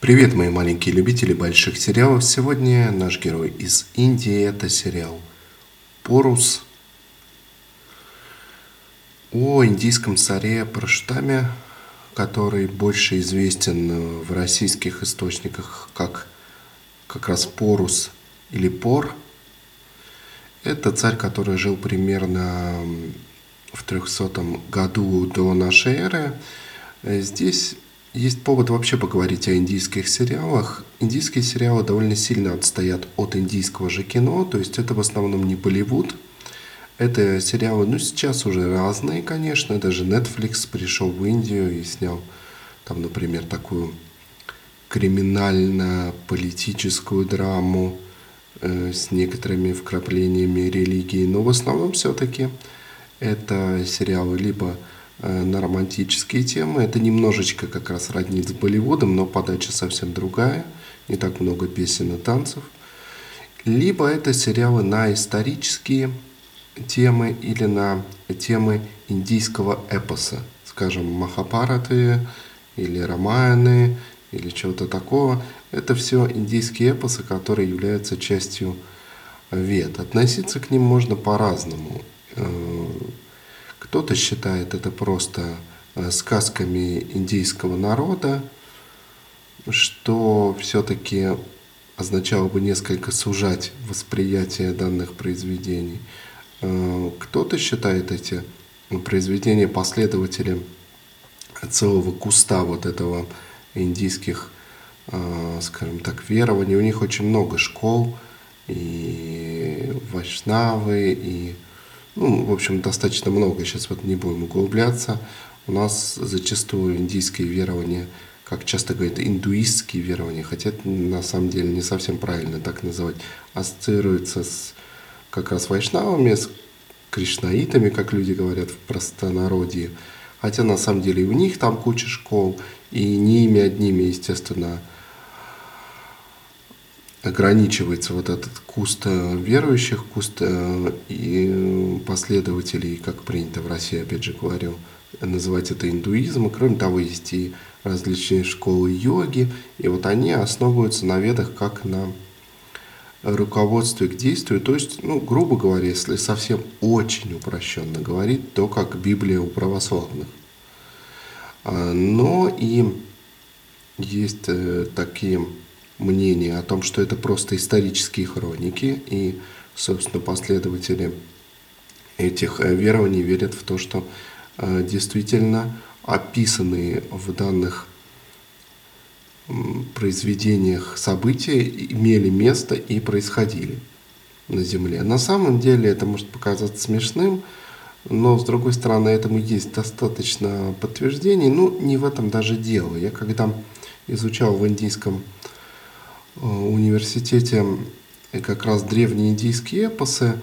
Привет, мои маленькие любители больших сериалов. Сегодня наш герой из Индии. Это сериал «Порус» о индийском царе Параштаме, который больше известен в российских источниках как как раз Порус или Пор. Это царь, который жил примерно в 300 году до нашей эры. Здесь есть повод вообще поговорить о индийских сериалах. Индийские сериалы довольно сильно отстоят от индийского же кино, то есть это в основном не Болливуд. Это сериалы, ну сейчас уже разные, конечно, даже Netflix пришел в Индию и снял там, например, такую криминально-политическую драму э, с некоторыми вкраплениями религии, но в основном все-таки это сериалы либо на романтические темы. Это немножечко как раз роднит с Болливудом, но подача совсем другая, не так много песен и танцев. Либо это сериалы на исторические темы или на темы индийского эпоса, скажем, Махапараты или Рамаяны или чего-то такого. Это все индийские эпосы, которые являются частью вет. Относиться к ним можно по-разному. Э, кто-то считает это просто э, сказками индейского народа, что все-таки означало бы несколько сужать восприятие данных произведений. Э, кто-то считает эти произведения последователем целого куста вот этого индийских, э, скажем так, верований. У них очень много школ, и вайшнавы, и ну, в общем, достаточно много, сейчас вот не будем углубляться. У нас зачастую индийские верования, как часто говорят, индуистские верования, хотя это на самом деле не совсем правильно так называть, ассоциируются с как раз вайшнавами, с кришнаитами, как люди говорят в простонародье. Хотя на самом деле и у них там куча школ, и не ими одними, естественно, ограничивается вот этот куст э, верующих, куст э, и последователей, как принято в России, опять же говорю, называть это индуизмом. Кроме того, есть и различные школы йоги, и вот они основываются на ведах как на руководстве к действию, то есть, ну, грубо говоря, если совсем очень упрощенно говорить, то как Библия у православных. А, но и есть э, такие мнение о том, что это просто исторические хроники, и, собственно, последователи этих э, верований верят в то, что э, действительно описанные в данных произведениях события имели место и происходили на Земле. На самом деле это может показаться смешным, но с другой стороны этому есть достаточно подтверждений. Ну, не в этом даже дело. Я когда изучал в индийском университете как раз древние индийские эпосы.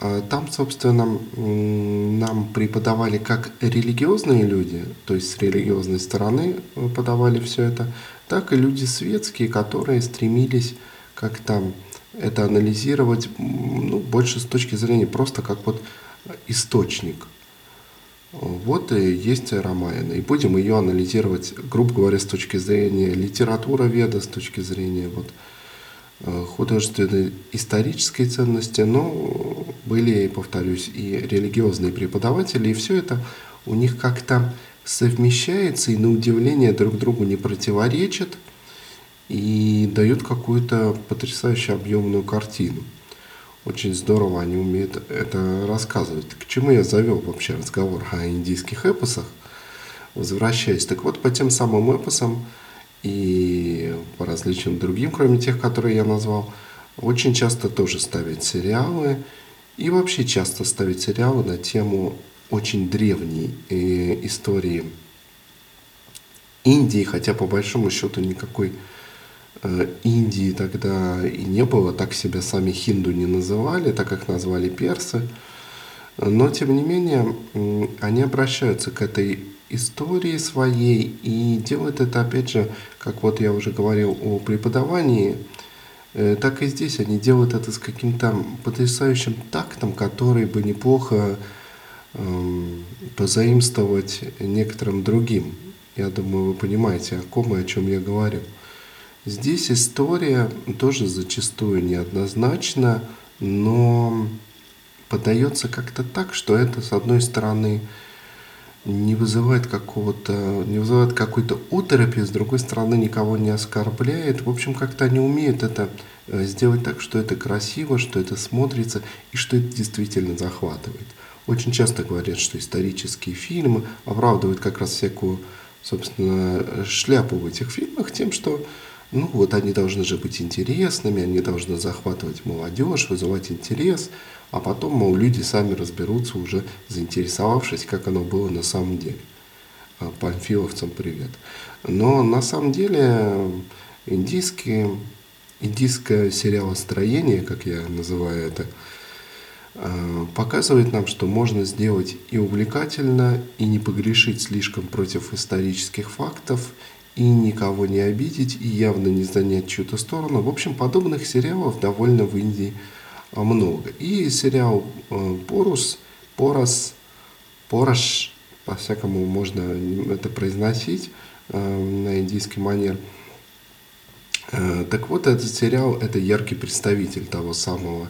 Э, там, собственно, нам преподавали как религиозные люди, то есть с религиозной стороны подавали все это, так и люди светские, которые стремились как-то это анализировать ну, больше с точки зрения просто как вот источник. Вот и есть Рамаяна. И будем ее анализировать, грубо говоря, с точки зрения литературы веда, с точки зрения вот, э, художественной исторической ценности, но были, повторюсь, и религиозные преподаватели, и все это у них как-то совмещается и на удивление друг другу не противоречит и дают какую-то потрясающую объемную картину очень здорово они умеют это рассказывать. К чему я завел вообще разговор о индийских эпосах? Возвращаясь, так вот, по тем самым эпосам и по различным другим, кроме тех, которые я назвал, очень часто тоже ставят сериалы и вообще часто ставят сериалы на тему очень древней э, истории Индии, хотя по большому счету никакой Индии тогда и не было, так себя сами хинду не называли, так как назвали персы. Но, тем не менее, они обращаются к этой истории своей и делают это, опять же, как вот я уже говорил о преподавании, э, так и здесь они делают это с каким-то потрясающим тактом, который бы неплохо эм, позаимствовать некоторым другим. Я думаю, вы понимаете, о ком и о чем я говорю. Здесь история тоже зачастую неоднозначна, но подается как-то так, что это, с одной стороны, не вызывает какого-то, не вызывает какой-то уторопи, с другой стороны, никого не оскорбляет. В общем, как-то они умеют это э, сделать так, что это красиво, что это смотрится и что это действительно захватывает. Очень часто говорят, что исторические фильмы оправдывают как раз всякую, собственно, шляпу в этих фильмах тем, что ну вот они должны же быть интересными, они должны захватывать молодежь, вызывать интерес, а потом, мол, люди сами разберутся уже, заинтересовавшись, как оно было на самом деле. А, панфиловцам привет. Но на самом деле индийские, индийское сериалостроение, как я называю это, а, показывает нам, что можно сделать и увлекательно, и не погрешить слишком против исторических фактов, и никого не обидеть, и явно не занять чью-то сторону. В общем, подобных сериалов довольно в Индии а, много. И сериал э, Порус, Порос, Порош, по-всякому можно это произносить э, на индийский манер. Э, так вот, этот сериал – это яркий представитель того самого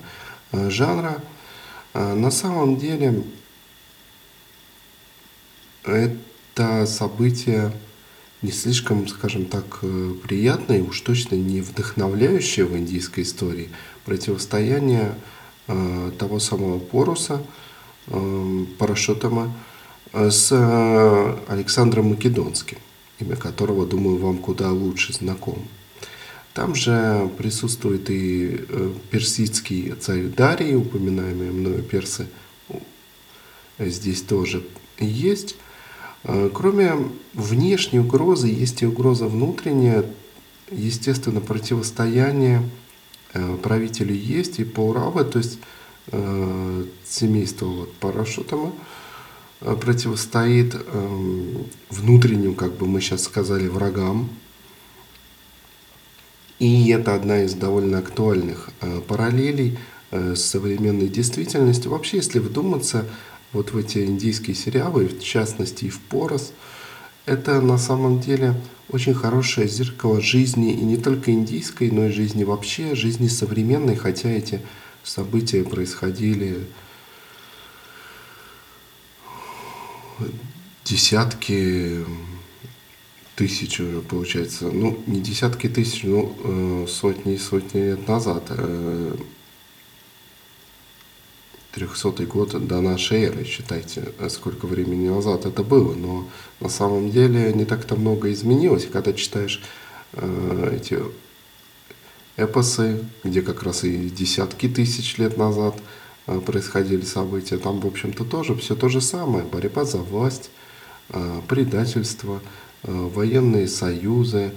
жанра. На самом деле, это событие не слишком, скажем так, э, приятное и уж точно не вдохновляющее в индийской истории противостояние э, того самого Поруса, э, Парашютама, э, с э, Александром Македонским, имя которого, думаю, вам куда лучше знакомо. Там же присутствует и э, персидский царь Дарий, упоминаемые мною персы, здесь тоже есть. Э, кроме внешней угрозы, есть и угроза внутренняя. Естественно, противостояние э, правителю есть и Пауравы, то есть э, семейство вот, Парашутама, противостоит внутренним, как бы мы сейчас сказали, врагам. И это одна из довольно актуальных параллелей с современной действительностью. Вообще, если вдуматься, вот в эти индийские сериалы, в частности и в Порос, это на самом деле очень хорошее зеркало жизни, и не только индийской, но и жизни вообще, жизни современной, хотя эти события происходили десятки тысяч уже получается, ну не десятки тысяч, но э, сотни и сотни лет назад. Э, 300 год до нашей эры, считайте, сколько времени назад это было. Но на самом деле не так-то много изменилось. когда читаешь э, эти эпосы, где как раз и десятки тысяч лет назад э, происходили события, там, в общем-то, тоже все то же самое. Борьба за власть, э, предательство, э, военные союзы,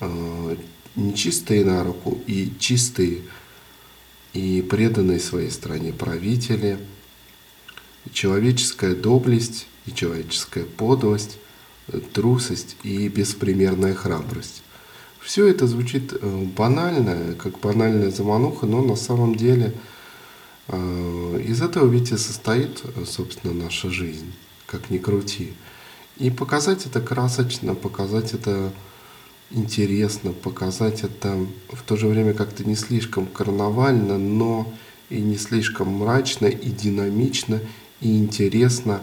э, нечистые на руку и чистые – и преданные своей стране правители, человеческая доблесть и человеческая подлость, трусость и беспримерная храбрость. Все это звучит э, банально, как банальная замануха, но на самом деле э, из этого ведь и состоит, собственно, наша жизнь, как ни крути. И показать это красочно, показать это интересно показать это в то же время как-то не слишком карнавально, но и не слишком мрачно, и динамично, и интересно.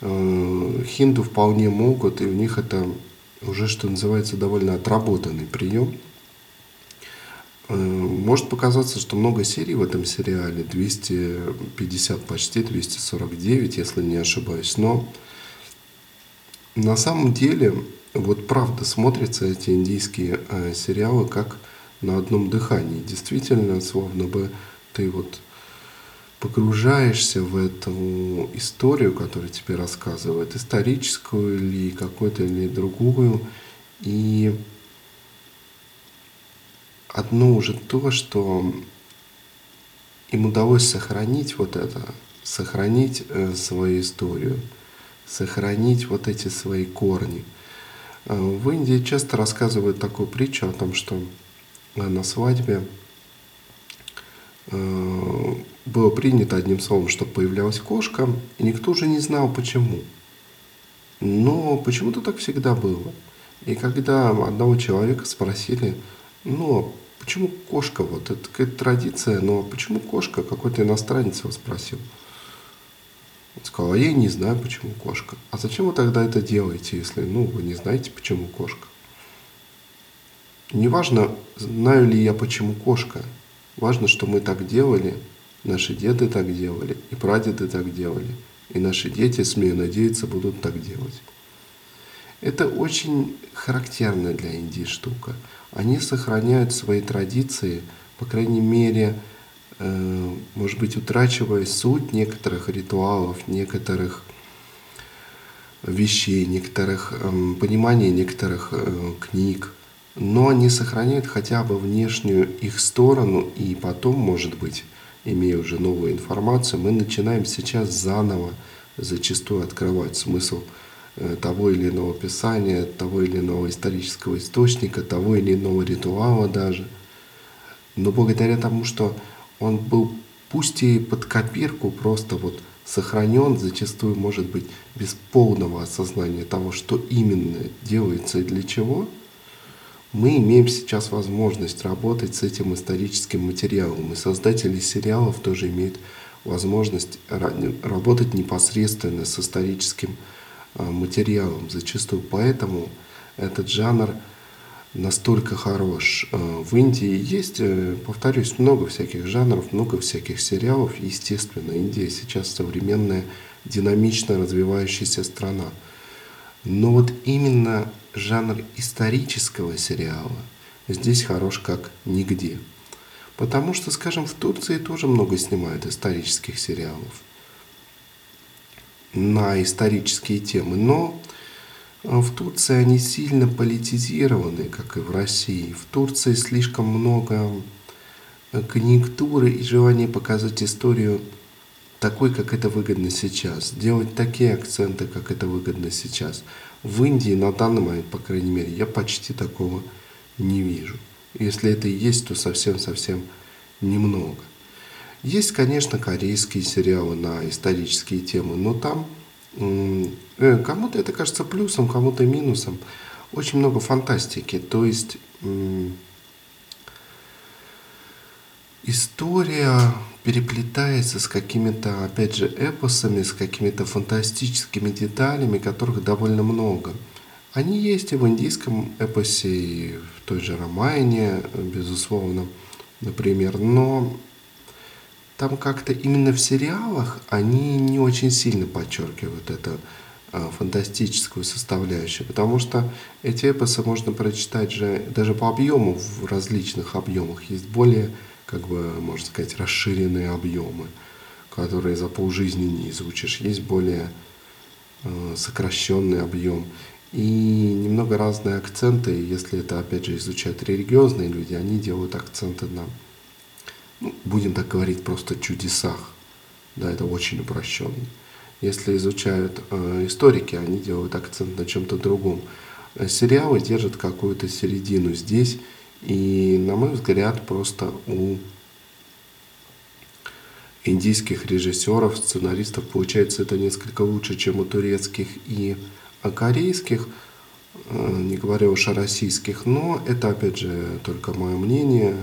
Э, хинду вполне могут, и у них это уже, что называется, довольно отработанный прием. Э, может показаться, что много серий в этом сериале, 250 почти, 249, если не ошибаюсь, но на самом деле вот правда смотрятся эти индийские э, сериалы как на одном дыхании. Действительно, словно бы ты вот погружаешься в эту историю, которую тебе рассказывают, историческую или какую-то или другую, и одно уже то, что им удалось сохранить вот это, сохранить э, свою историю, сохранить вот эти свои корни – в Индии часто рассказывают такую притчу о том, что э, на свадьбе э, было принято одним словом, что появлялась кошка, и никто уже не знал почему. Но почему-то так всегда было. И когда одного человека спросили, ну, почему кошка, вот это какая-то традиция, но почему кошка, какой-то иностранец его спросил. Он сказал, а я не знаю, почему кошка. А зачем вы тогда это делаете, если, ну, вы не знаете, почему кошка? Неважно, знаю ли я, почему кошка. Важно, что мы так делали, наши деды так делали, и прадеды так делали. И наши дети, смею надеяться, будут так делать. Это очень характерная для Индии штука. Они сохраняют свои традиции, по крайней мере, может быть, утрачивая суть некоторых ритуалов, некоторых вещей, некоторых э, понимания некоторых э, книг, но они сохраняют хотя бы внешнюю их сторону, и потом, может быть, имея уже новую информацию, мы начинаем сейчас заново зачастую открывать смысл э, того или иного писания, того или иного исторического источника, того или иного ритуала даже. Но благодаря тому, что он был пусть и под копирку, просто вот сохранен, зачастую может быть без полного осознания того, что именно делается и для чего – мы имеем сейчас возможность работать с этим историческим материалом. И создатели сериалов тоже имеют возможность работать непосредственно с историческим а, материалом. Зачастую поэтому этот жанр настолько хорош. А, в Индии есть, э, повторюсь, много всяких жанров, много всяких сериалов. Естественно, Индия сейчас современная, динамично развивающаяся страна. Но вот именно жанр исторического сериала здесь хорош как нигде. Потому что, скажем, в Турции тоже много снимают исторических сериалов на исторические темы. Но э, в Турции они сильно политизированы, как и в России. В Турции слишком много э, конъюнктуры и желания показать историю такой, как это выгодно сейчас, делать такие акценты, как это выгодно сейчас. В Индии на данный момент, по крайней мере, я почти такого не вижу. Если это и есть, то совсем-совсем немного. Есть, конечно, корейские сериалы на исторические темы, но там кому-то это кажется плюсом, кому-то минусом. Очень много фантастики. То есть история переплетается с какими-то, опять же, эпосами, с какими-то фантастическими деталями, которых довольно много. Они есть и в индийском эпосе, и в той же Ромайне, безусловно, например, но там как-то именно в сериалах они не очень сильно подчеркивают это а, фантастическую составляющую, потому что эти эпосы можно прочитать же даже по объему в различных объемах. Есть более как бы, можно сказать, расширенные объемы, которые за полжизни не изучишь. Есть более э, сокращенный объем. И немного разные акценты, если это, опять же, изучают религиозные люди, они делают акценты на, ну, будем так говорить, просто чудесах. Да, это очень упрощенно. Если изучают э, историки, они делают акцент на чем-то другом. Сериалы держат какую-то середину здесь, и, на мой взгляд, просто у индийских режиссеров, сценаристов получается это несколько лучше, чем у турецких и корейских, э, не говоря уж о российских, но это, опять же, только мое мнение,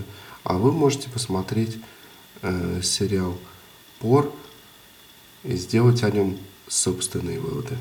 а вы можете посмотреть э, сериал «Пор» и сделать о нем собственные выводы.